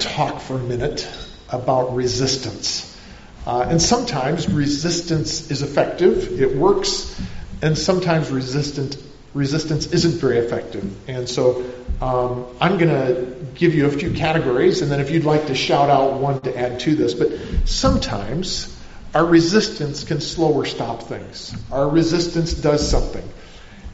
talk for a minute about resistance. Uh, and sometimes resistance is effective, it works, and sometimes resistant, resistance isn't very effective. And so um, I'm going to give you a few categories, and then if you'd like to shout out one to add to this. But sometimes our resistance can slow or stop things. Our resistance does something.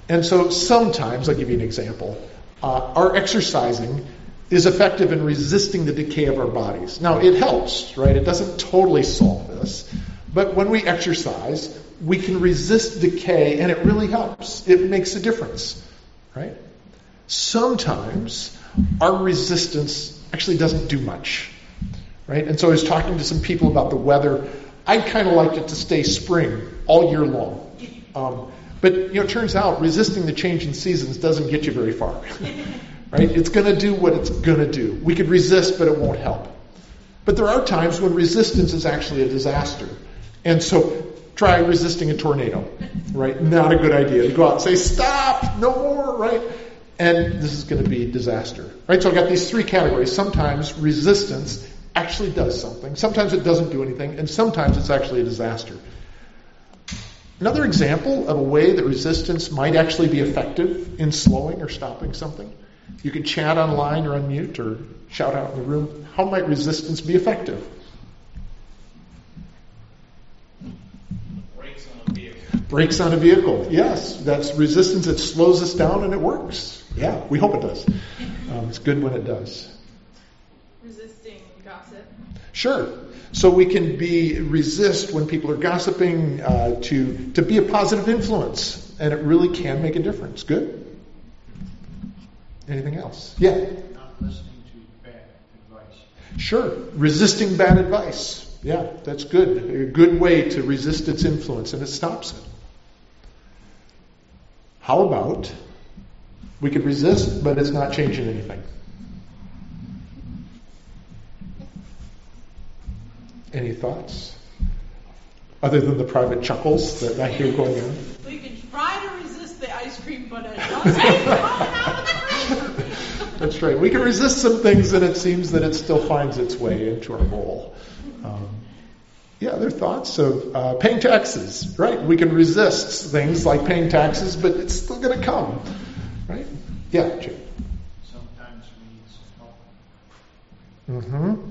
And so sometimes, I'll give you an example, uh, our exercising is effective in resisting the decay of our bodies. Now, it helps, right? It doesn't totally solve this. But when we exercise, we can resist decay, and it really helps. It makes a difference, right? Sometimes our resistance actually doesn't do much, right? And so I was talking to some people about the weather. I'd kind of like it to stay spring all year long. Um, but you know, it turns out resisting the change in seasons doesn't get you very far. right? It's going to do what it's going to do. We could resist, but it won't help. But there are times when resistance is actually a disaster. And so try resisting a tornado, right? Not a good idea to go out and say, stop, no more, right? And this is going to be disaster, right? So I've got these three categories. Sometimes resistance actually does something. Sometimes it doesn't do anything. And sometimes it's actually a disaster. Another example of a way that resistance might actually be effective in slowing or stopping something. You can chat online or unmute or shout out in the room. How might resistance be effective? Brakes on a vehicle. Brakes on a vehicle. Yes, that's resistance. It slows us down and it works. Yeah, we hope it does. Um, it's good when it does. Resisting gossip. Sure. So we can be resist when people are gossiping uh, to to be a positive influence, and it really can make a difference. Good. Anything else? Yeah. Not listening to bad advice. Sure. Resisting bad advice. Yeah, that's good. A good way to resist its influence, and it stops it. How about we could resist, but it's not changing anything? Any thoughts? Other than the private chuckles that I hear going on? We can try to resist the ice cream, but it doesn't come out of the freezer. That's right. We can resist some things, and it seems that it still finds its way into our bowl. Um, yeah, other thoughts? of uh, paying taxes, right? We can resist things like paying taxes, but it's still going to come, right? Yeah, Jim. Sometimes we need some help. Mm-hmm.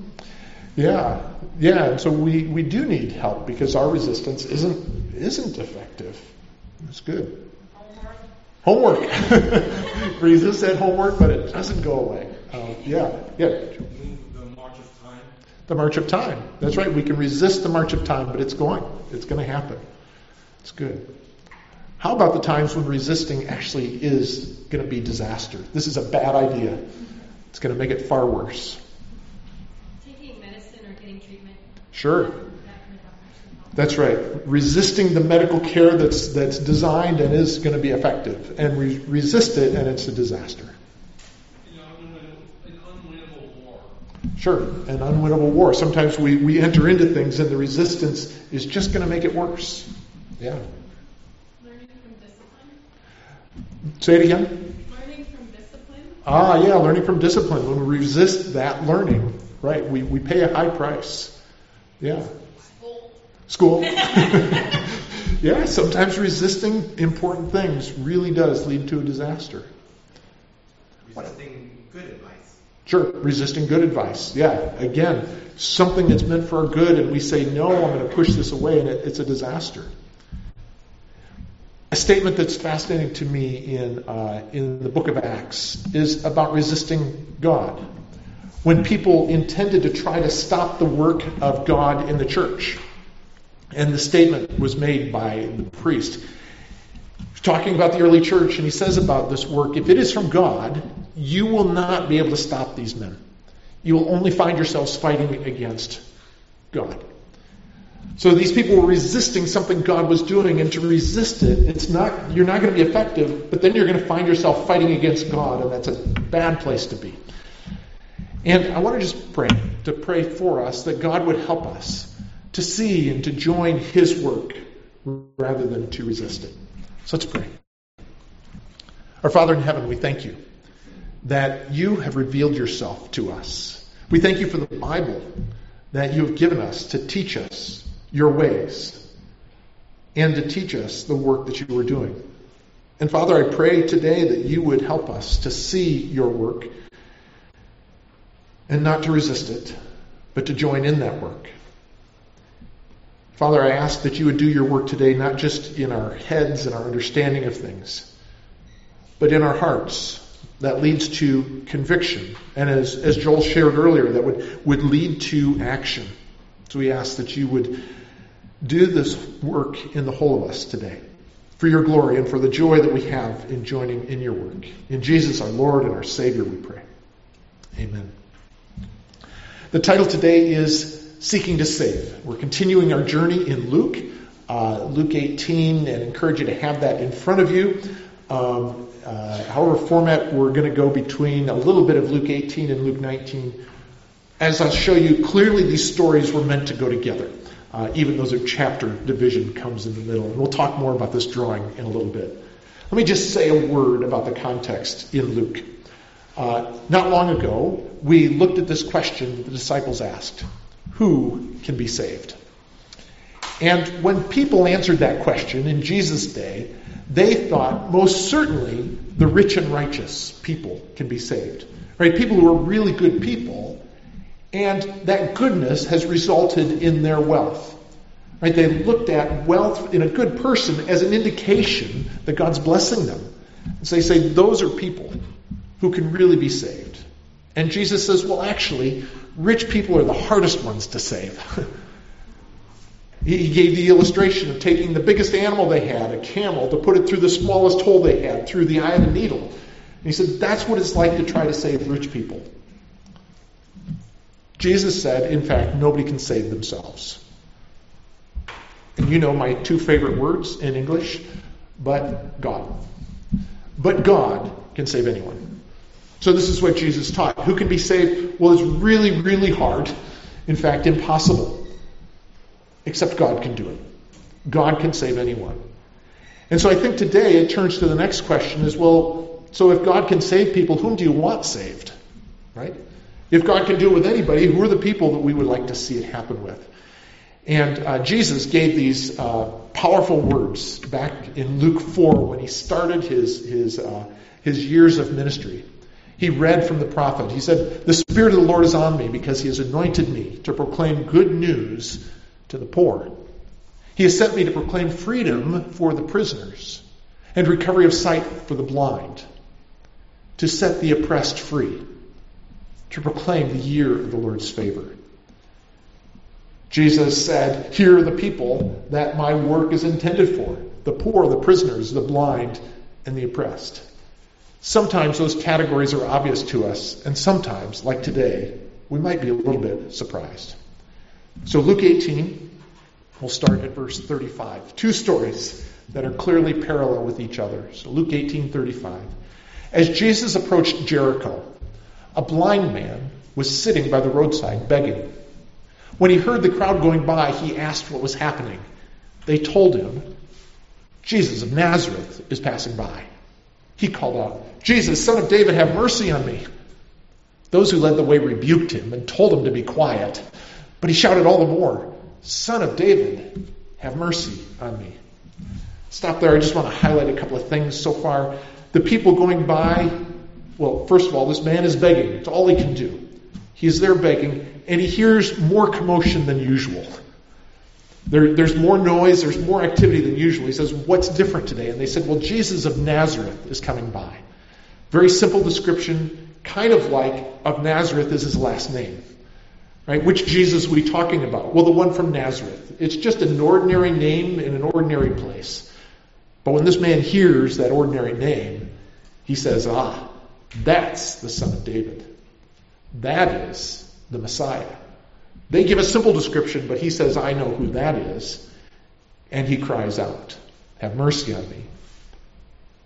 Yeah, yeah. And so we, we do need help because our resistance isn't isn't effective. That's good. Homework. Resist at homework, but it doesn't go away. Uh, yeah, yeah. The march of time. The march of time. That's right. We can resist the march of time, but it's going. It's going to happen. It's good. How about the times when resisting actually is going to be disaster? This is a bad idea. It's going to make it far worse. Taking medicine or getting treatment. Sure. That can actually help. That's right. Resisting the medical care that's that's designed and is going to be effective, and we resist it, and it's a disaster. You know, an unwinnable war. Sure, an unwinnable war. Sometimes we, we enter into things, and the resistance is just going to make it worse. Yeah. Learning from discipline. Say it again. Learning from discipline. Ah, yeah, learning from discipline. When we resist that learning, right, we, we pay a high price. Yeah. School. yeah, sometimes resisting important things really does lead to a disaster. Resisting good advice. Sure, resisting good advice. Yeah, again, something that's meant for our good, and we say, no, I'm going to push this away, and it, it's a disaster. A statement that's fascinating to me in, uh, in the book of Acts is about resisting God. When people intended to try to stop the work of God in the church, and the statement was made by the priest talking about the early church, and he says about this work if it is from God, you will not be able to stop these men. You will only find yourselves fighting against God. So these people were resisting something God was doing, and to resist it, it's not you're not going to be effective, but then you're going to find yourself fighting against God, and that's a bad place to be. And I want to just pray, to pray for us that God would help us to see and to join His work rather than to resist it. So let's pray. Our Father in heaven, we thank you that you have revealed yourself to us. We thank you for the Bible that you have given us to teach us your ways and to teach us the work that you were doing. And Father, I pray today that you would help us to see your work and not to resist it, but to join in that work. Father, I ask that you would do your work today, not just in our heads and our understanding of things, but in our hearts. That leads to conviction. And as, as Joel shared earlier, that would, would lead to action. So we ask that you would do this work in the whole of us today for your glory and for the joy that we have in joining in your work. In Jesus, our Lord and our Savior, we pray. Amen. The title today is Seeking to Save. We're continuing our journey in Luke, uh, Luke 18, and encourage you to have that in front of you. Um, uh, however, format, we're going to go between a little bit of Luke 18 and Luke 19. As I'll show you, clearly these stories were meant to go together, uh, even though their chapter division comes in the middle. And we'll talk more about this drawing in a little bit. Let me just say a word about the context in Luke. Uh, not long ago, we looked at this question the disciples asked Who can be saved? And when people answered that question in Jesus' day, they thought most certainly the rich and righteous people can be saved. Right? People who are really good people, and that goodness has resulted in their wealth. Right? They looked at wealth in a good person as an indication that God's blessing them. So they say those are people who can really be saved. And Jesus says, well, actually, rich people are the hardest ones to save. He gave the illustration of taking the biggest animal they had, a camel, to put it through the smallest hole they had, through the eye of a needle. And he said, that's what it's like to try to save rich people. Jesus said, in fact, nobody can save themselves. And you know my two favorite words in English, but God. But God can save anyone. So this is what Jesus taught. Who can be saved? Well, it's really, really hard. In fact, impossible. Except God can do it. God can save anyone. And so I think today it turns to the next question is well, so if God can save people, whom do you want saved? Right? If God can do it with anybody, who are the people that we would like to see it happen with? And uh, Jesus gave these uh, powerful words back in Luke 4 when he started his, his, uh, his years of ministry. He read from the prophet. He said, The Spirit of the Lord is on me because he has anointed me to proclaim good news to the poor. He has sent me to proclaim freedom for the prisoners and recovery of sight for the blind, to set the oppressed free, to proclaim the year of the Lord's favor. Jesus said, Here are the people that my work is intended for the poor, the prisoners, the blind, and the oppressed. Sometimes those categories are obvious to us, and sometimes, like today, we might be a little bit surprised. So, Luke 18, we'll start at verse 35. Two stories that are clearly parallel with each other. So, Luke 18 35. As Jesus approached Jericho, a blind man was sitting by the roadside begging. When he heard the crowd going by, he asked what was happening. They told him, Jesus of Nazareth is passing by. He called out, Jesus, son of David, have mercy on me. Those who led the way rebuked him and told him to be quiet. But he shouted all the more, Son of David, have mercy on me. Stop there. I just want to highlight a couple of things so far. The people going by, well, first of all, this man is begging. It's all he can do. He's there begging, and he hears more commotion than usual. There, there's more noise, there's more activity than usual. He says, What's different today? And they said, Well, Jesus of Nazareth is coming by. Very simple description, kind of like of Nazareth is his last name. Right? Which Jesus are we talking about? Well, the one from Nazareth. It's just an ordinary name in an ordinary place. But when this man hears that ordinary name, he says, Ah, that's the Son of David. That is the Messiah. They give a simple description, but he says, I know who that is. And he cries out, Have mercy on me.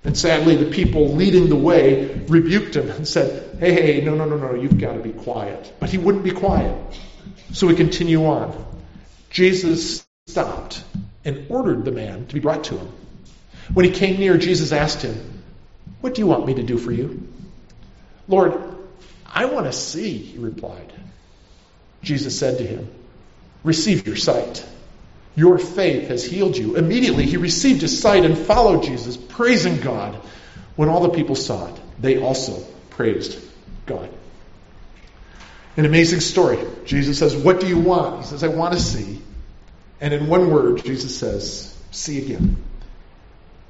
And sadly, the people leading the way rebuked him and said, Hey, hey, no, no, no, no, you've got to be quiet. But he wouldn't be quiet. So we continue on. Jesus stopped and ordered the man to be brought to him. When he came near, Jesus asked him, What do you want me to do for you? Lord, I want to see, he replied. Jesus said to him, Receive your sight. Your faith has healed you. Immediately he received his sight and followed Jesus, praising God. When all the people saw it, they also praised God. An amazing story. Jesus says, What do you want? He says, I want to see. And in one word, Jesus says, See again.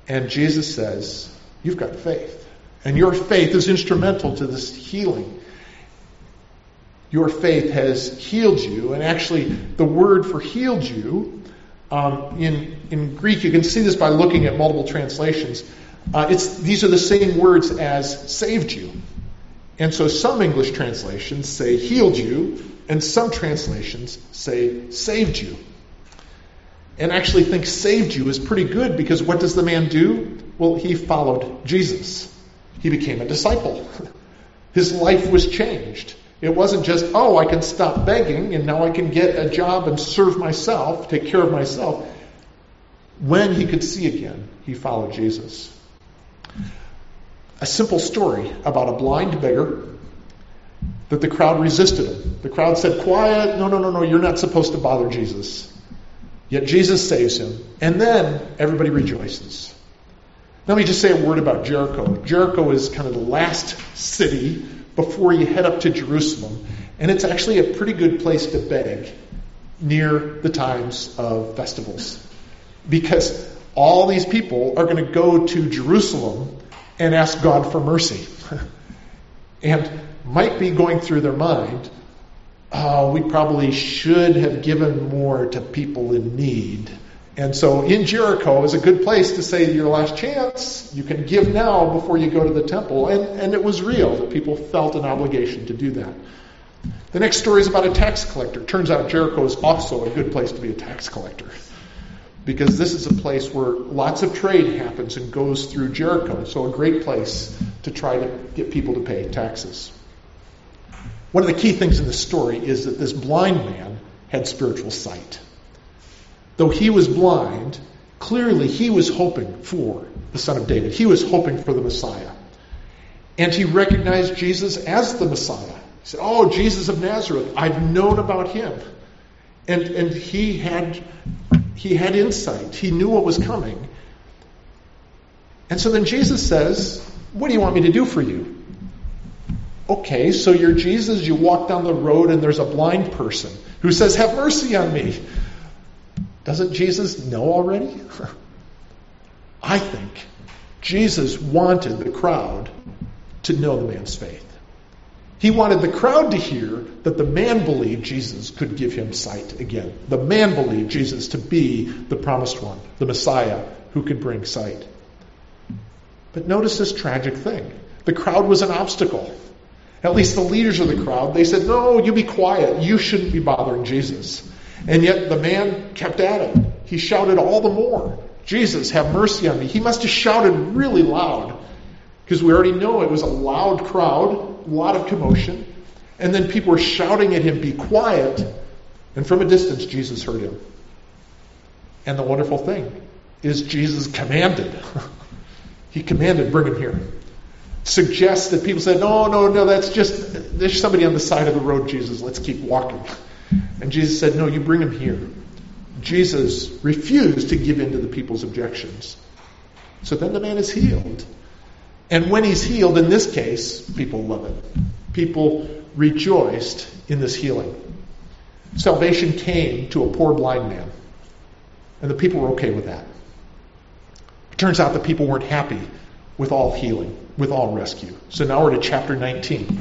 And Jesus says, You've got faith. And your faith is instrumental to this healing. Your faith has healed you. And actually, the word for healed you, um, in, in Greek, you can see this by looking at multiple translations. Uh, it's, these are the same words as saved you. And so some English translations say healed you, and some translations say saved you. And actually think saved you is pretty good because what does the man do? Well, he followed Jesus. He became a disciple. His life was changed. It wasn't just, oh, I can stop begging and now I can get a job and serve myself, take care of myself. When he could see again, he followed Jesus. A simple story about a blind beggar that the crowd resisted him. The crowd said, Quiet, no, no, no, no, you're not supposed to bother Jesus. Yet Jesus saves him, and then everybody rejoices. Let me just say a word about Jericho. Jericho is kind of the last city before you head up to Jerusalem, and it's actually a pretty good place to beg near the times of festivals. Because all these people are going to go to Jerusalem and ask God for mercy. and might be going through their mind, oh, we probably should have given more to people in need. And so in Jericho is a good place to say your last chance. You can give now before you go to the temple. And, and it was real that people felt an obligation to do that. The next story is about a tax collector. Turns out Jericho is also a good place to be a tax collector. Because this is a place where lots of trade happens and goes through Jericho. So a great place to try to get people to pay taxes. One of the key things in this story is that this blind man had spiritual sight. Though he was blind, clearly he was hoping for the Son of David. He was hoping for the Messiah. And he recognized Jesus as the Messiah. He said, Oh, Jesus of Nazareth, I've known about him. And, and he, had, he had insight, he knew what was coming. And so then Jesus says, What do you want me to do for you? Okay, so you're Jesus, you walk down the road and there's a blind person who says, Have mercy on me. Doesn't Jesus know already? I think Jesus wanted the crowd to know the man's faith. He wanted the crowd to hear that the man believed Jesus could give him sight again. The man believed Jesus to be the promised one, the Messiah who could bring sight. But notice this tragic thing. The crowd was an obstacle. At least the leaders of the crowd, they said, No, you be quiet. You shouldn't be bothering Jesus. And yet the man kept at it. He shouted all the more, Jesus, have mercy on me. He must have shouted really loud because we already know it was a loud crowd, a lot of commotion. And then people were shouting at him, Be quiet. And from a distance, Jesus heard him. And the wonderful thing is, Jesus commanded. he commanded, Bring him here suggests that people said, no, no, no, that's just, there's somebody on the side of the road, Jesus, let's keep walking. And Jesus said, no, you bring him here. Jesus refused to give in to the people's objections. So then the man is healed. And when he's healed, in this case, people love it. People rejoiced in this healing. Salvation came to a poor blind man. And the people were okay with that. It turns out the people weren't happy with all healing, with all rescue. So now we're to chapter 19.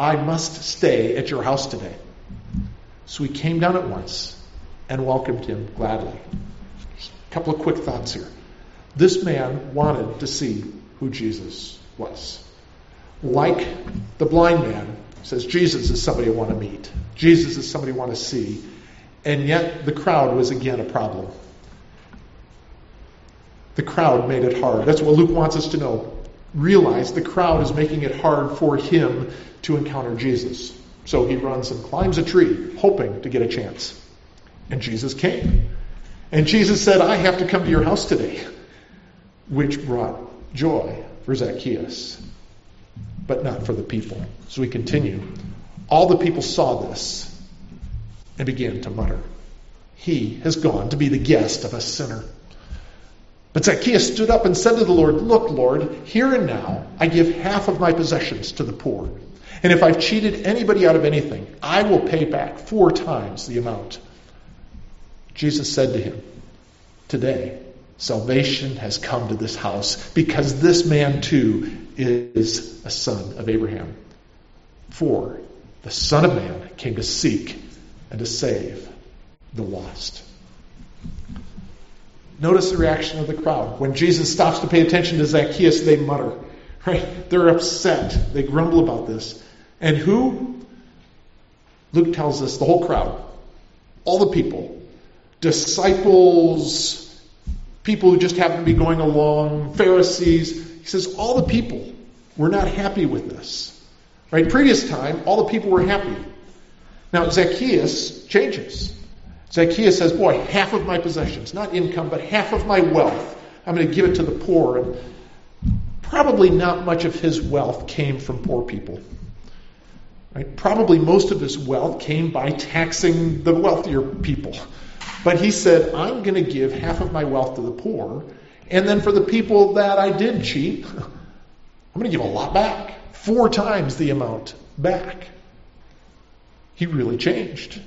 I must stay at your house today. So he came down at once and welcomed him gladly. A couple of quick thoughts here. This man wanted to see who Jesus was. Like the blind man, says, Jesus is somebody I want to meet. Jesus is somebody I want to see. And yet the crowd was again a problem. The crowd made it hard. That's what Luke wants us to know. Realize the crowd is making it hard for him to encounter Jesus. So he runs and climbs a tree, hoping to get a chance. And Jesus came. And Jesus said, I have to come to your house today, which brought joy for Zacchaeus, but not for the people. So we continue. All the people saw this and began to mutter, He has gone to be the guest of a sinner. But Zacchaeus stood up and said to the Lord, Look, Lord, here and now I give half of my possessions to the poor. And if I've cheated anybody out of anything, I will pay back four times the amount. Jesus said to him, Today, salvation has come to this house because this man too is a son of Abraham. For the Son of Man came to seek and to save the lost. Notice the reaction of the crowd. When Jesus stops to pay attention to Zacchaeus, they mutter. Right? They're upset. They grumble about this. And who? Luke tells us the whole crowd, all the people, disciples, people who just happen to be going along, Pharisees. He says all the people were not happy with this. Right? Previous time, all the people were happy. Now Zacchaeus changes. Zacchaeus says, Boy, half of my possessions, not income, but half of my wealth, I'm going to give it to the poor. And probably not much of his wealth came from poor people. Right? Probably most of his wealth came by taxing the wealthier people. But he said, I'm going to give half of my wealth to the poor, and then for the people that I did cheat, I'm going to give a lot back. Four times the amount back. He really changed.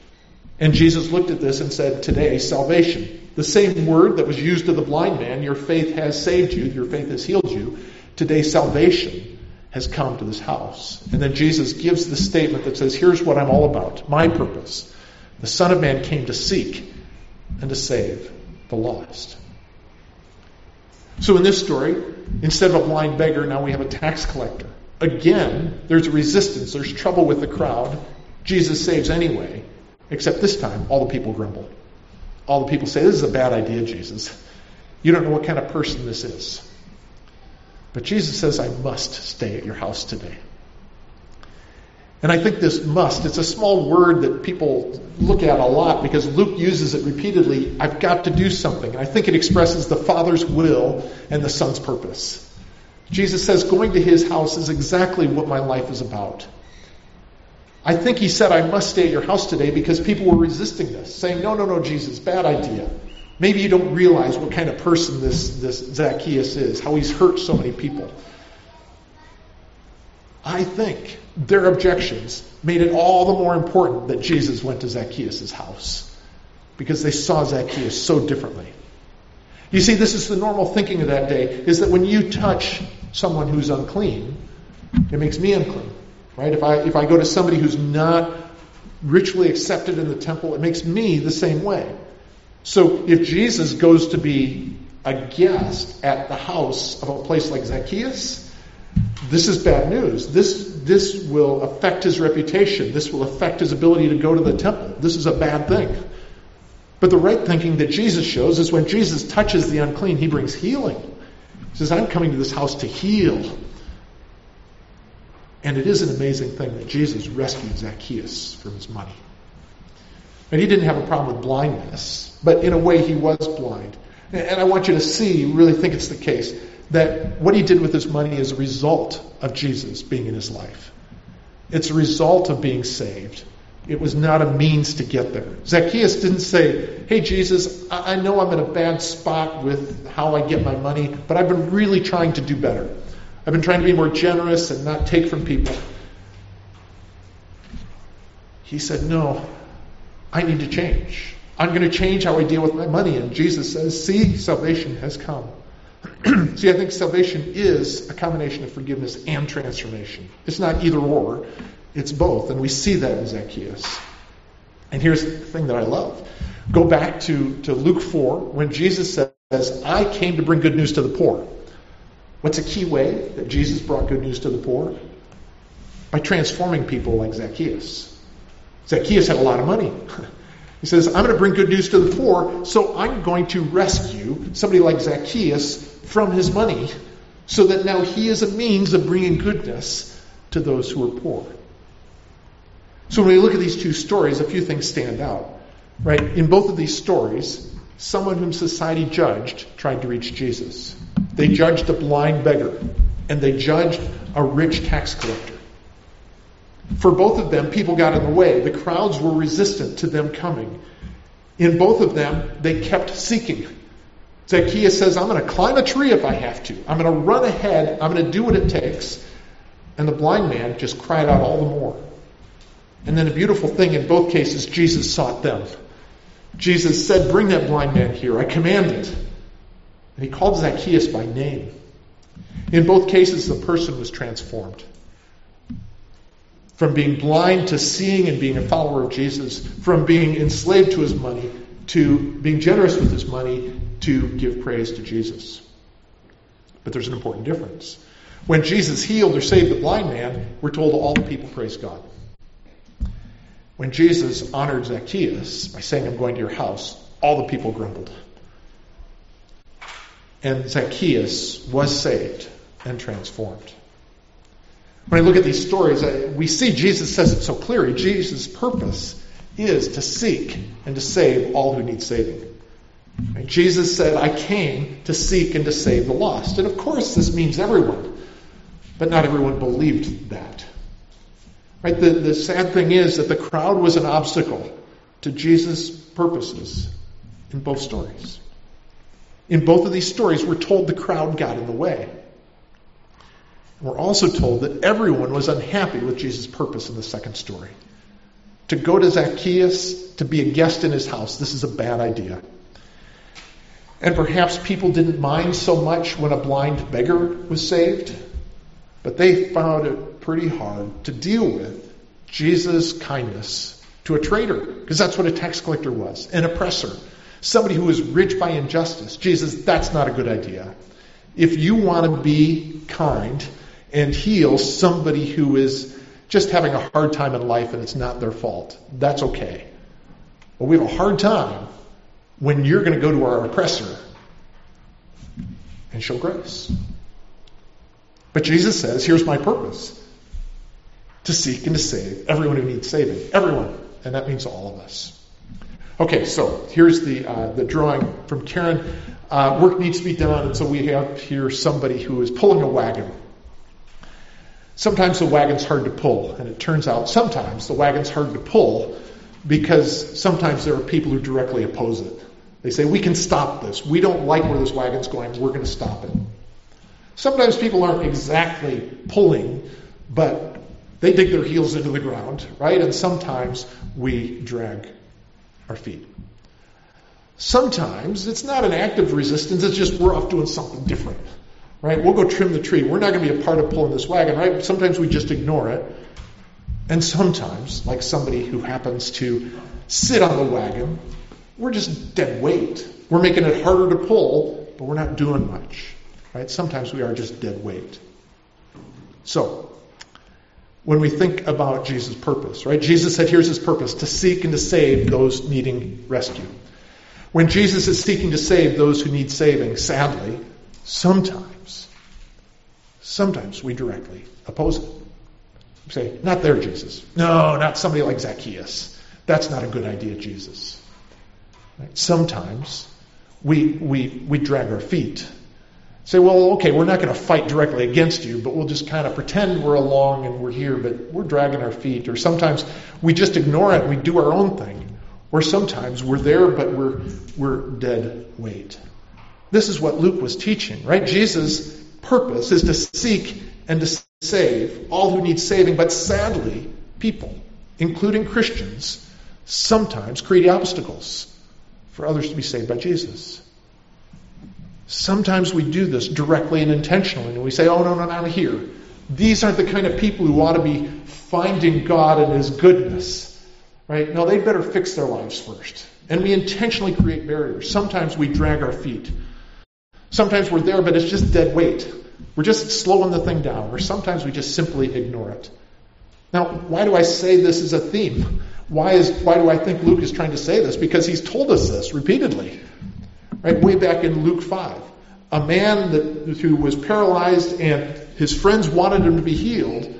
And Jesus looked at this and said, Today, salvation. The same word that was used to the blind man, your faith has saved you, your faith has healed you. Today, salvation has come to this house. And then Jesus gives the statement that says, Here's what I'm all about, my purpose. The Son of Man came to seek and to save the lost. So in this story, instead of a blind beggar, now we have a tax collector. Again, there's resistance, there's trouble with the crowd. Jesus saves anyway, except this time, all the people grumble. All the people say, This is a bad idea, Jesus. You don't know what kind of person this is. But Jesus says, I must stay at your house today. And I think this must, it's a small word that people look at a lot because Luke uses it repeatedly. I've got to do something. And I think it expresses the Father's will and the Son's purpose. Jesus says, going to his house is exactly what my life is about. I think he said, I must stay at your house today because people were resisting this, saying, No, no, no, Jesus, bad idea. Maybe you don't realize what kind of person this, this Zacchaeus is, how he's hurt so many people. I think their objections made it all the more important that Jesus went to Zacchaeus' house because they saw Zacchaeus so differently. You see, this is the normal thinking of that day is that when you touch someone who's unclean, it makes me unclean. Right? If I if I go to somebody who's not ritually accepted in the temple, it makes me the same way. So if Jesus goes to be a guest at the house of a place like Zacchaeus, this is bad news. This, this will affect his reputation. This will affect his ability to go to the temple. This is a bad thing. But the right thinking that Jesus shows is when Jesus touches the unclean, he brings healing. He says, I'm coming to this house to heal. And it is an amazing thing that Jesus rescued Zacchaeus from his money. And he didn't have a problem with blindness, but in a way he was blind. And I want you to see, really think it's the case, that what he did with his money is a result of Jesus being in his life. It's a result of being saved. It was not a means to get there. Zacchaeus didn't say, Hey, Jesus, I know I'm in a bad spot with how I get my money, but I've been really trying to do better. I've been trying to be more generous and not take from people. He said, No, I need to change. I'm going to change how I deal with my money. And Jesus says, See, salvation has come. See, I think salvation is a combination of forgiveness and transformation. It's not either or, it's both. And we see that in Zacchaeus. And here's the thing that I love. Go back to, to Luke 4 when Jesus says, I came to bring good news to the poor. What's a key way that Jesus brought good news to the poor? by transforming people like Zacchaeus. Zacchaeus had a lot of money. He says, I'm going to bring good news to the poor, so I'm going to rescue somebody like Zacchaeus from his money so that now he is a means of bringing goodness to those who are poor. So when we look at these two stories, a few things stand out. Right? In both of these stories, someone whom society judged tried to reach Jesus. They judged a blind beggar, and they judged a rich tax collector. For both of them, people got in the way. The crowds were resistant to them coming. In both of them, they kept seeking. Zacchaeus says, I'm going to climb a tree if I have to. I'm going to run ahead. I'm going to do what it takes. And the blind man just cried out all the more. And then a beautiful thing in both cases, Jesus sought them. Jesus said, Bring that blind man here. I command it. And he called Zacchaeus by name. In both cases, the person was transformed. From being blind to seeing and being a follower of Jesus, from being enslaved to his money to being generous with his money to give praise to Jesus. But there's an important difference. When Jesus healed or saved the blind man, we're told all the people praise God. When Jesus honored Zacchaeus by saying, I'm going to your house, all the people grumbled. And Zacchaeus was saved and transformed. When I look at these stories, uh, we see Jesus says it so clearly. Jesus' purpose is to seek and to save all who need saving. Jesus said, I came to seek and to save the lost. And of course, this means everyone. But not everyone believed that. Right? The, the sad thing is that the crowd was an obstacle to Jesus' purposes in both stories. In both of these stories, we're told the crowd got in the way. We're also told that everyone was unhappy with Jesus' purpose in the second story. To go to Zacchaeus, to be a guest in his house, this is a bad idea. And perhaps people didn't mind so much when a blind beggar was saved, but they found it pretty hard to deal with Jesus' kindness to a traitor, because that's what a tax collector was an oppressor, somebody who was rich by injustice. Jesus, that's not a good idea. If you want to be kind and heal somebody who is just having a hard time in life and it's not their fault, that's okay. But we have a hard time when you're going to go to our oppressor and show grace. But Jesus says, here's my purpose to seek and to save everyone who needs saving. Everyone. And that means all of us. Okay, so here's the, uh, the drawing from Karen. Uh, work needs to be done, and so we have here somebody who is pulling a wagon. Sometimes the wagon's hard to pull, and it turns out sometimes the wagon's hard to pull because sometimes there are people who directly oppose it. They say, We can stop this. We don't like where this wagon's going. We're going to stop it. Sometimes people aren't exactly pulling, but they dig their heels into the ground, right? And sometimes we drag our feet. Sometimes it's not an act of resistance, it's just we're off doing something different, right? We'll go trim the tree. We're not going to be a part of pulling this wagon, right? Sometimes we just ignore it. And sometimes, like somebody who happens to sit on the wagon, we're just dead weight. We're making it harder to pull, but we're not doing much. Right? Sometimes we are just dead weight. So, when we think about Jesus' purpose, right? Jesus said, here's his purpose to seek and to save those needing rescue. When Jesus is seeking to save those who need saving, sadly, sometimes, sometimes we directly oppose it. We say, not there, Jesus. No, not somebody like Zacchaeus. That's not a good idea, Jesus. Right? Sometimes we, we, we drag our feet say, well, okay, we're not going to fight directly against you, but we'll just kind of pretend we're along and we're here, but we're dragging our feet. Or sometimes we just ignore it we do our own thing. Or sometimes we're there, but we're, we're dead weight. This is what Luke was teaching, right? Jesus' purpose is to seek and to save all who need saving, but sadly, people, including Christians, sometimes create obstacles for others to be saved by Jesus. Sometimes we do this directly and intentionally, and we say, oh, no, no, not out of here. These aren't the kind of people who ought to be finding God and His goodness. Right? No, they'd better fix their lives first. And we intentionally create barriers. Sometimes we drag our feet. Sometimes we're there, but it's just dead weight. We're just slowing the thing down. Or sometimes we just simply ignore it. Now, why do I say this is a theme? Why, is, why do I think Luke is trying to say this? Because he's told us this repeatedly. Right? Way back in Luke 5. A man that, who was paralyzed and his friends wanted him to be healed,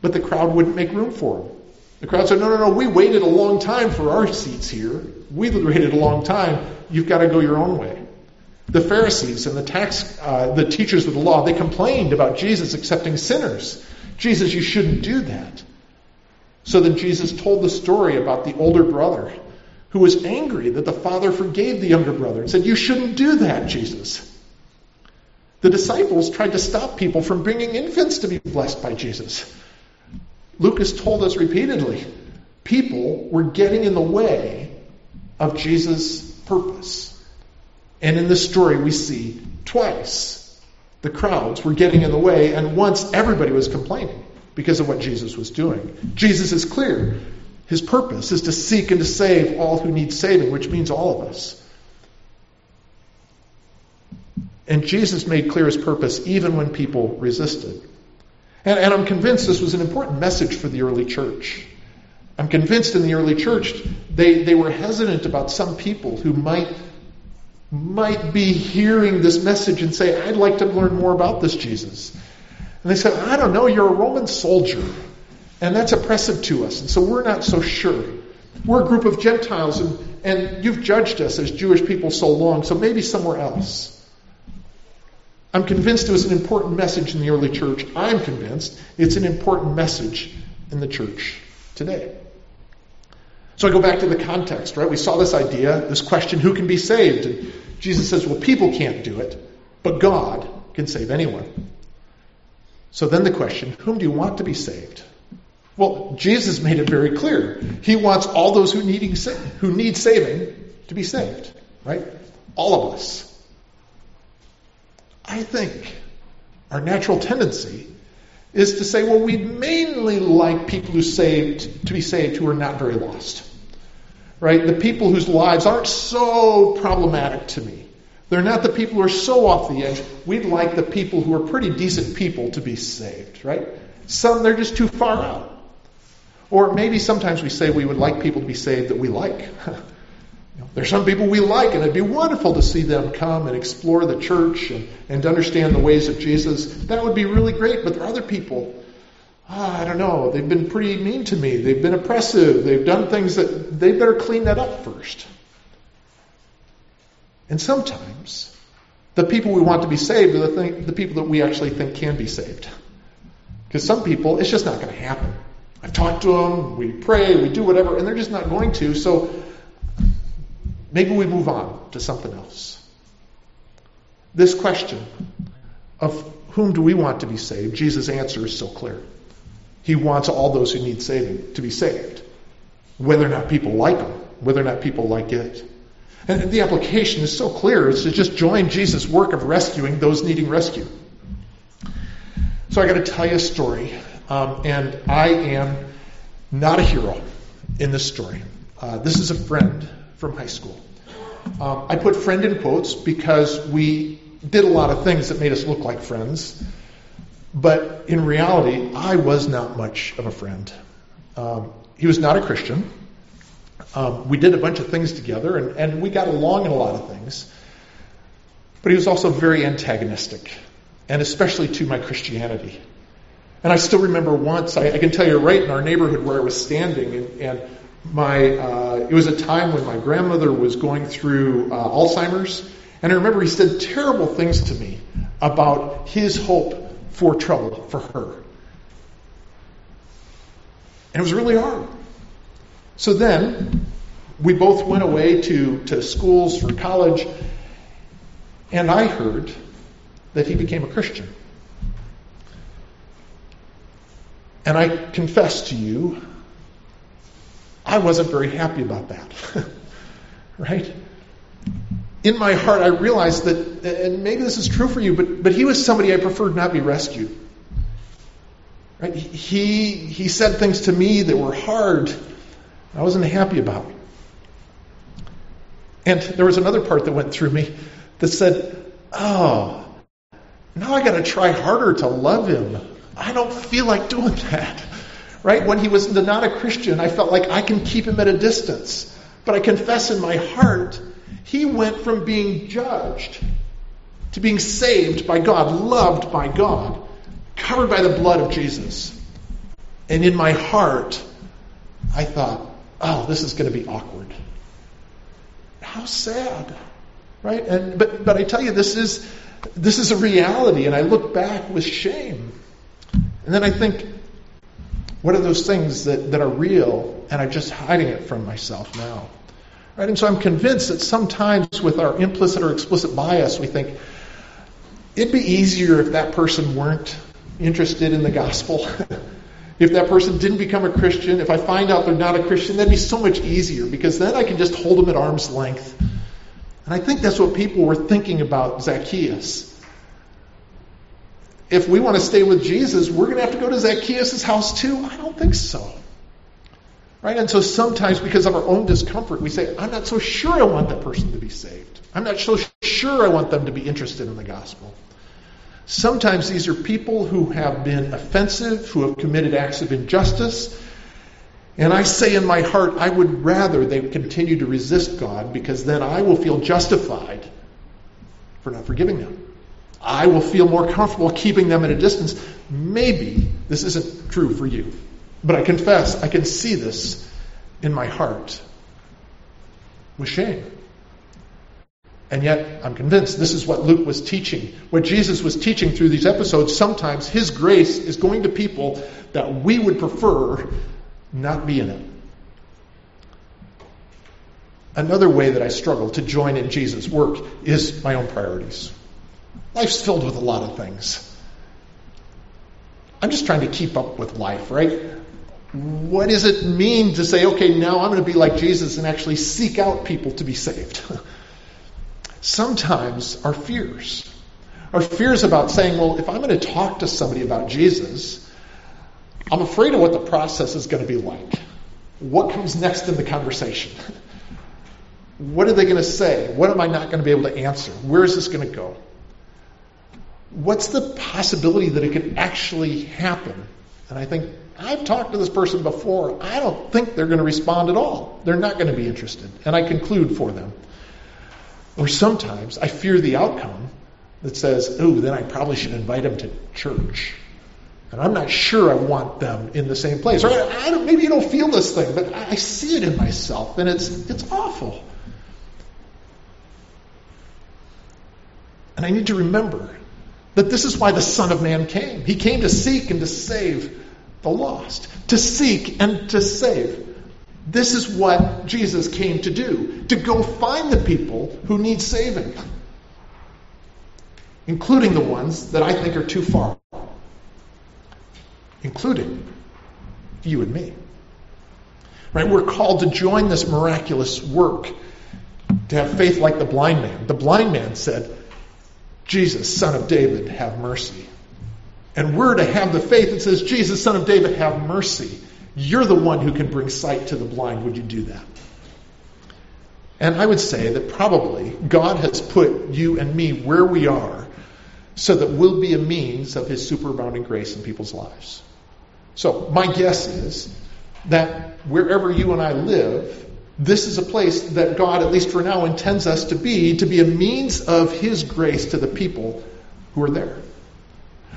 but the crowd wouldn't make room for him. The crowd said, No, no, no, we waited a long time for our seats here. We waited a long time. You've got to go your own way. The Pharisees and the tax, uh, the teachers of the law, they complained about Jesus accepting sinners. Jesus, you shouldn't do that. So then Jesus told the story about the older brother who was angry that the father forgave the younger brother and said, You shouldn't do that, Jesus. The disciples tried to stop people from bringing infants to be blessed by Jesus. Luke has told us repeatedly people were getting in the way of Jesus' purpose. And in this story, we see twice the crowds were getting in the way, and once everybody was complaining because of what Jesus was doing. Jesus is clear. His purpose is to seek and to save all who need saving, which means all of us. And Jesus made clear his purpose even when people resisted. And, and, I'm convinced this was an important message for the early church. I'm convinced in the early church they, they were hesitant about some people who might, might be hearing this message and say, I'd like to learn more about this Jesus. And they said, I don't know, you're a Roman soldier. And that's oppressive to us. And so we're not so sure. We're a group of Gentiles, and, and you've judged us as Jewish people so long, so maybe somewhere else. I'm convinced it was an important message in the early church. I'm convinced it's an important message in the church today. So I go back to the context, right? We saw this idea, this question, who can be saved? And Jesus says, well, people can't do it, but God can save anyone. So then the question, whom do you want to be saved? Well, Jesus made it very clear. He wants all those who, needing, who need saving to be saved, right? All of us. I think our natural tendency is to say, well, we mainly like people who saved to be saved who are not very lost. Right? The people whose lives aren't so problematic to me. They're not the people who are so off the edge. We'd like the people who are pretty decent people to be saved, right? Some they're just too far out. Or maybe sometimes we say we would like people to be saved that we like. There's some people we like, and it'd be wonderful to see them come and explore the church and, and understand the ways of Jesus. That would be really great. But there are other people, oh, I don't know, they've been pretty mean to me. They've been oppressive. They've done things that they better clean that up first. And sometimes the people we want to be saved are the, thing, the people that we actually think can be saved. Because some people, it's just not going to happen. I've talked to them, we pray, we do whatever, and they're just not going to. So Maybe we move on to something else. This question of whom do we want to be saved, Jesus' answer is so clear. He wants all those who need saving to be saved, whether or not people like him, whether or not people like it. And the application is so clear. It's to just join Jesus' work of rescuing those needing rescue. So I got to tell you a story, um, and I am not a hero in this story. Uh, this is a friend from high school. Um, I put friend in quotes because we did a lot of things that made us look like friends. But in reality, I was not much of a friend. Um, he was not a Christian. Um, we did a bunch of things together, and, and we got along in a lot of things. But he was also very antagonistic, and especially to my Christianity. And I still remember once, I, I can tell you right in our neighborhood where I was standing, and, and my uh, it was a time when my grandmother was going through uh, Alzheimer's, and I remember he said terrible things to me about his hope for trouble for her. And it was really hard. So then we both went away to, to schools for college, and I heard that he became a Christian. And I confess to you I wasn't very happy about that. right? In my heart, I realized that, and maybe this is true for you, but, but he was somebody I preferred not be rescued. Right? He, he said things to me that were hard, I wasn't happy about. And there was another part that went through me that said, Oh, now I got to try harder to love him. I don't feel like doing that. Right? When he was not a Christian, I felt like I can keep him at a distance. But I confess in my heart, he went from being judged to being saved by God, loved by God, covered by the blood of Jesus. And in my heart, I thought, oh, this is going to be awkward. How sad. Right? And but but I tell you this is this is a reality and I look back with shame. And then I think what are those things that, that are real and I'm just hiding it from myself now? Right? And so I'm convinced that sometimes with our implicit or explicit bias, we think it'd be easier if that person weren't interested in the gospel. if that person didn't become a Christian, if I find out they're not a Christian, that'd be so much easier because then I can just hold them at arm's length. And I think that's what people were thinking about Zacchaeus if we want to stay with Jesus, we're going to have to go to Zacchaeus' house too? I don't think so. Right? And so sometimes because of our own discomfort, we say, I'm not so sure I want that person to be saved. I'm not so sure I want them to be interested in the gospel. Sometimes these are people who have been offensive, who have committed acts of injustice. And I say in my heart, I would rather they continue to resist God because then I will feel justified for not forgiving them. I will feel more comfortable keeping them at a distance. Maybe this isn't true for you, but I confess I can see this in my heart with shame. And yet, I'm convinced this is what Luke was teaching. What Jesus was teaching through these episodes, sometimes His grace is going to people that we would prefer not be in it. Another way that I struggle to join in Jesus' work is my own priorities. Life's filled with a lot of things. I'm just trying to keep up with life, right? What does it mean to say, okay, now I'm going to be like Jesus and actually seek out people to be saved? Sometimes our fears. Our fears about saying, well, if I'm going to talk to somebody about Jesus, I'm afraid of what the process is going to be like. What comes next in the conversation? What are they going to say? What am I not going to be able to answer? Where is this going to go? what's the possibility that it could actually happen? And I think, I've talked to this person before. I don't think they're going to respond at all. They're not going to be interested. And I conclude for them. Or sometimes I fear the outcome that says, oh, then I probably should invite them to church. And I'm not sure I want them in the same place. Or I maybe you don't feel this thing, but I see it in myself, and it's, it's awful. And I need to remember that this is why the Son of Man came. He came to seek and to save the lost. To seek and to save. This is what Jesus came to do to go find the people who need saving, including the ones that I think are too far, including you and me. Right? We're called to join this miraculous work, to have faith like the blind man. The blind man said, Jesus, son of David, have mercy. And we're to have the faith that says, Jesus, son of David, have mercy. You're the one who can bring sight to the blind. Would you do that? And I would say that probably God has put you and me where we are so that we'll be a means of his superabounding grace in people's lives. So my guess is that wherever you and I live, this is a place that God, at least for now, intends us to be, to be a means of His grace to the people who are there.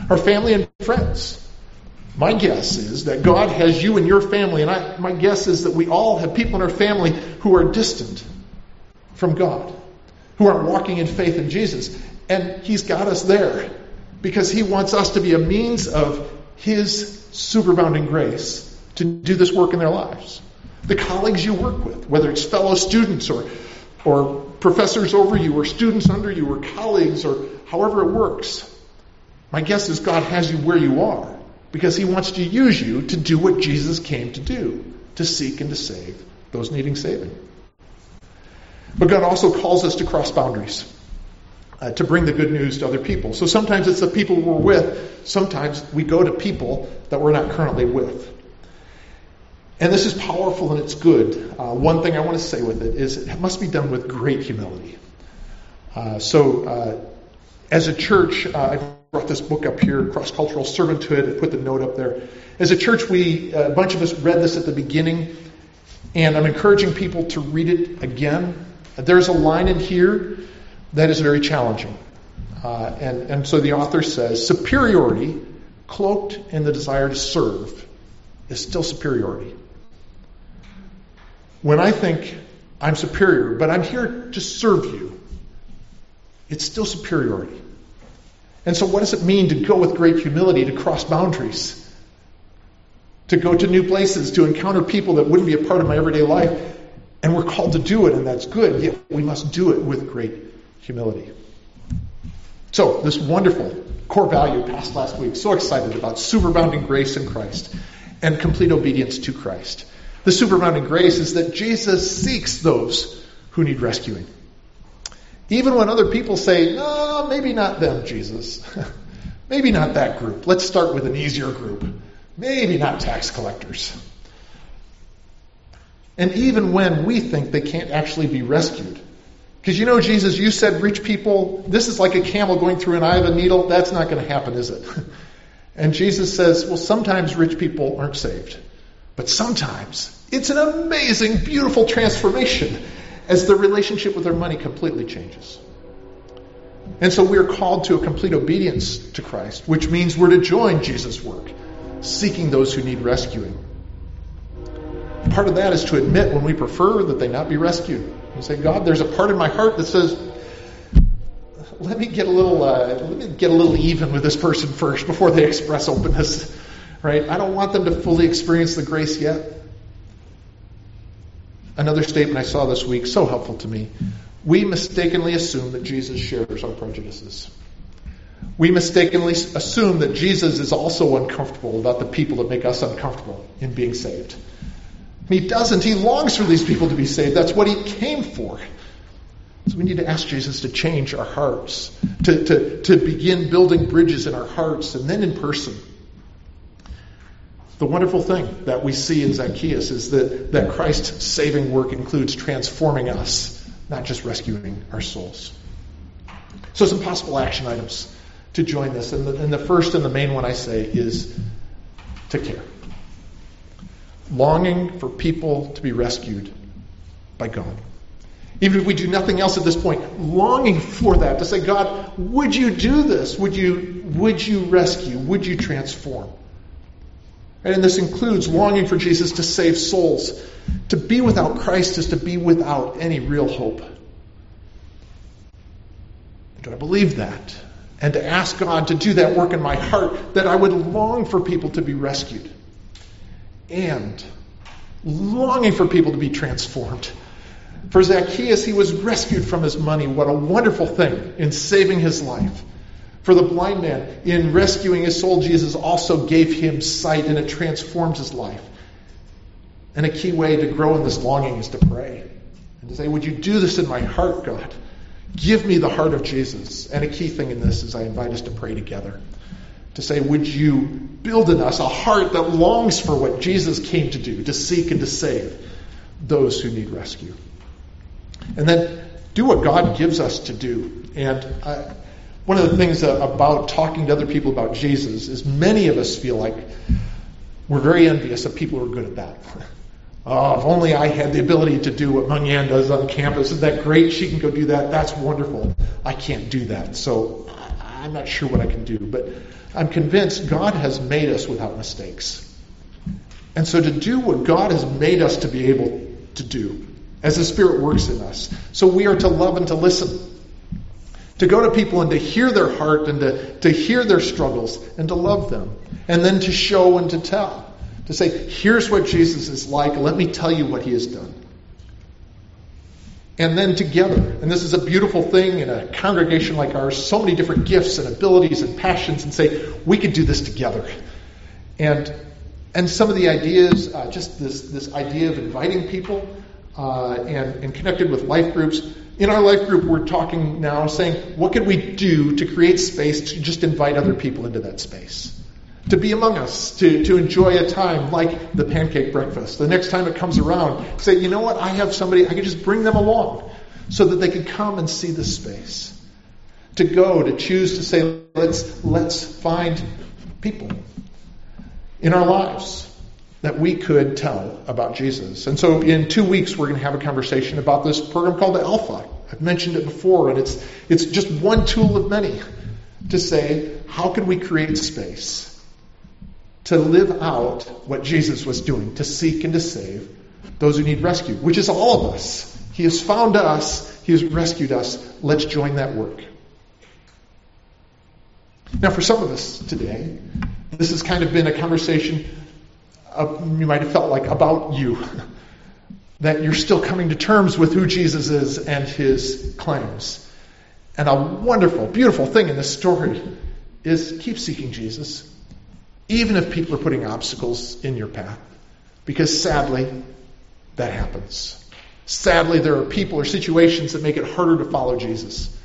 Our family and friends. My guess is that God has you and your family, and I, my guess is that we all have people in our family who are distant from God, who aren't walking in faith in Jesus. And He's got us there because He wants us to be a means of His superabounding grace to do this work in their lives the colleagues you work with, whether it's fellow students or, or professors over you or students under you or colleagues or however it works. My guess is God has you where you are because he wants to use you to do what Jesus came to do, to seek and to save those needing saving. But God also calls us to cross boundaries. Uh, to bring the good news to other people. So sometimes it's the people we're with, sometimes we go to people that we're not currently with. And this is powerful and it's good. Uh, one thing I want to say with it is it must be done with great humility. Uh, so, uh, as a church, uh, brought this book up here, Cross Cultural Servanthood. and put the note up there. As a church, we a bunch of us read this at the beginning, and I'm encouraging people to read it again. There's a line in here that is very challenging. Uh, and, and so the author says superiority, cloaked in the desire to serve, is still superiority. When I think I'm superior, but I'm here to serve you, it's still superiority. And so, what does it mean to go with great humility, to cross boundaries, to go to new places, to encounter people that wouldn't be a part of my everyday life? And we're called to do it, and that's good, yet we must do it with great humility. So, this wonderful core value passed last week, so excited about superabounding grace in Christ and complete obedience to Christ. The superabounding grace is that Jesus seeks those who need rescuing. Even when other people say, no, maybe not them, Jesus. maybe not that group. Let's start with an easier group. Maybe not tax collectors. And even when we think they can't actually be rescued. Because you know, Jesus, you said rich people, this is like a camel going through an eye of a needle. That's not going to happen, is it? and Jesus says, well, sometimes rich people aren't saved. But sometimes it's an amazing, beautiful transformation as the relationship with their money completely changes. And so we are called to a complete obedience to Christ, which means we're to join Jesus' work, seeking those who need rescuing. Part of that is to admit when we prefer that they not be rescued. And say, God, there's a part in my heart that says, let me get a little, uh, let me get a little even with this person first before they express openness. Right? I don't want them to fully experience the grace yet. Another statement I saw this week, so helpful to me. We mistakenly assume that Jesus shares our prejudices. We mistakenly assume that Jesus is also uncomfortable about the people that make us uncomfortable in being saved. He doesn't. He longs for these people to be saved. That's what he came for. So we need to ask Jesus to change our hearts, to, to, to begin building bridges in our hearts and then in person. The wonderful thing that we see in Zacchaeus is that, that Christ's saving work includes transforming us, not just rescuing our souls. So, some possible action items to join this. And the, and the first and the main one I say is to care longing for people to be rescued by God. Even if we do nothing else at this point, longing for that to say, God, would you do this? Would you, would you rescue? Would you transform? And this includes longing for Jesus to save souls. To be without Christ is to be without any real hope. Do I believe that? And to ask God to do that work in my heart, that I would long for people to be rescued and longing for people to be transformed. For Zacchaeus, he was rescued from his money. What a wonderful thing in saving his life. For the blind man, in rescuing his soul, Jesus also gave him sight and it transformed his life. And a key way to grow in this longing is to pray and to say, Would you do this in my heart, God? Give me the heart of Jesus. And a key thing in this is I invite us to pray together to say, Would you build in us a heart that longs for what Jesus came to do, to seek and to save those who need rescue? And then do what God gives us to do. And I, one of the things about talking to other people about Jesus is many of us feel like we're very envious of people who are good at that. Oh, if only I had the ability to do what Munyan does on campus. Isn't that great? She can go do that. That's wonderful. I can't do that. So I'm not sure what I can do. But I'm convinced God has made us without mistakes. And so to do what God has made us to be able to do, as the Spirit works in us, so we are to love and to listen. To go to people and to hear their heart and to, to hear their struggles and to love them. And then to show and to tell. To say, here's what Jesus is like. Let me tell you what he has done. And then together, and this is a beautiful thing in a congregation like ours, so many different gifts and abilities and passions, and say, we could do this together. And and some of the ideas, uh, just this, this idea of inviting people uh, and, and connected with life groups. In our life group, we're talking now, saying, what could we do to create space to just invite other people into that space? To be among us, to, to enjoy a time like the pancake breakfast. The next time it comes around, say, you know what, I have somebody, I can just bring them along so that they can come and see the space. To go, to choose to say, let's, let's find people in our lives that we could tell about Jesus. And so in two weeks, we're going to have a conversation about this program called the Alpha. I've mentioned it before, and it's, it's just one tool of many to say, how can we create space to live out what Jesus was doing, to seek and to save those who need rescue, which is all of us. He has found us, He has rescued us. Let's join that work. Now, for some of us today, this has kind of been a conversation you might have felt like about you. that you're still coming to terms with who Jesus is and his claims. And a wonderful, beautiful thing in this story is keep seeking Jesus, even if people are putting obstacles in your path. Because sadly, that happens. Sadly, there are people or situations that make it harder to follow Jesus.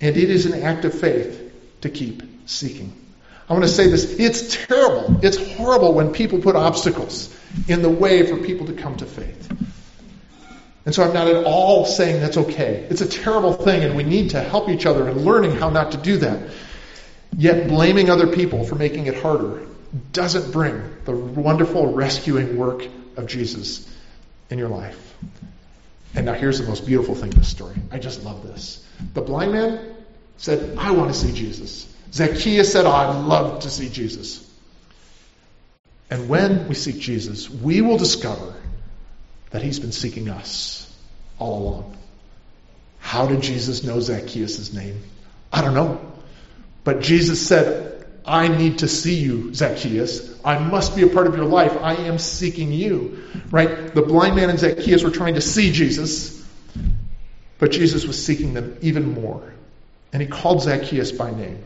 And it is an act of faith to keep seeking. I want to say this it's terrible, it's horrible when people put obstacles in the way for people to come to faith. And so I'm not at all saying that's okay. It's a terrible thing, and we need to help each other in learning how not to do that. Yet blaming other people for making it harder doesn't bring the wonderful rescuing work of Jesus in your life. And now here's the most beautiful thing in this story. I just love this. The blind man said, I want to see Jesus. Zacchaeus said, oh, I'd love to see Jesus. And when we seek Jesus, we will discover that he's been seeking us all along. How did Jesus know Zacchaeus' name? I don't know. But Jesus said, I need to see you, Zacchaeus. I must be a part of your life. I am seeking you. Right? The blind man and Zacchaeus were trying to see Jesus, but Jesus was seeking them even more. And he called Zacchaeus by name.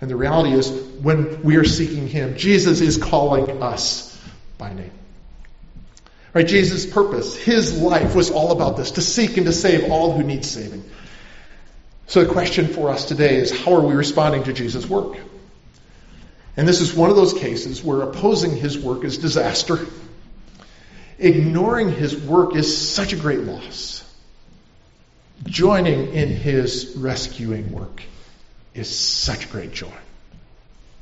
And the reality is, when we are seeking him, Jesus is calling us by name. Right? Jesus' purpose, his life was all about this to seek and to save all who need saving. So the question for us today is how are we responding to Jesus' work? And this is one of those cases where opposing his work is disaster. Ignoring his work is such a great loss. Joining in his rescuing work is such great joy.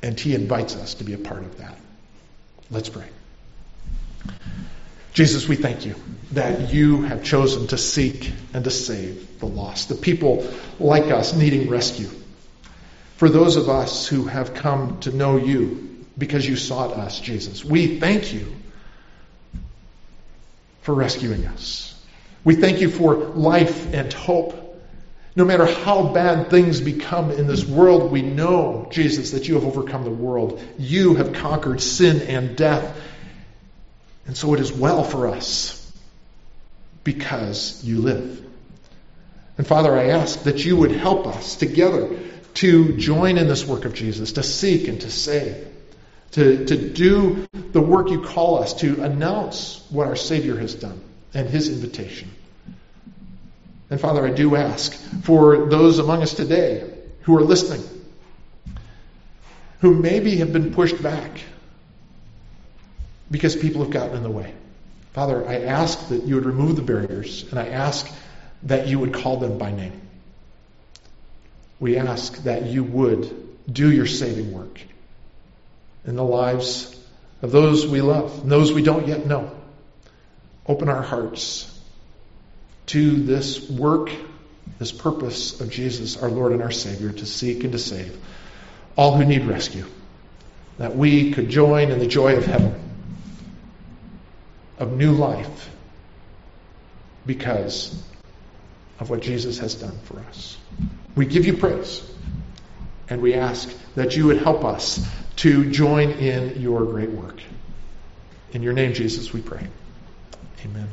And he invites us to be a part of that. Let's pray. Jesus, we thank you that you have chosen to seek and to save the lost, the people like us needing rescue. For those of us who have come to know you because you sought us, Jesus, we thank you for rescuing us. We thank you for life and hope no matter how bad things become in this world, we know, Jesus, that you have overcome the world. You have conquered sin and death. And so it is well for us because you live. And Father, I ask that you would help us together to join in this work of Jesus, to seek and to save, to, to do the work you call us, to announce what our Savior has done and his invitation. And Father, I do ask for those among us today who are listening, who maybe have been pushed back because people have gotten in the way. Father, I ask that you would remove the barriers, and I ask that you would call them by name. We ask that you would do your saving work in the lives of those we love and those we don't yet know. Open our hearts to this work, this purpose of Jesus, our Lord and our Savior, to seek and to save all who need rescue. That we could join in the joy of heaven, of new life, because of what Jesus has done for us. We give you praise, and we ask that you would help us to join in your great work. In your name, Jesus, we pray. Amen.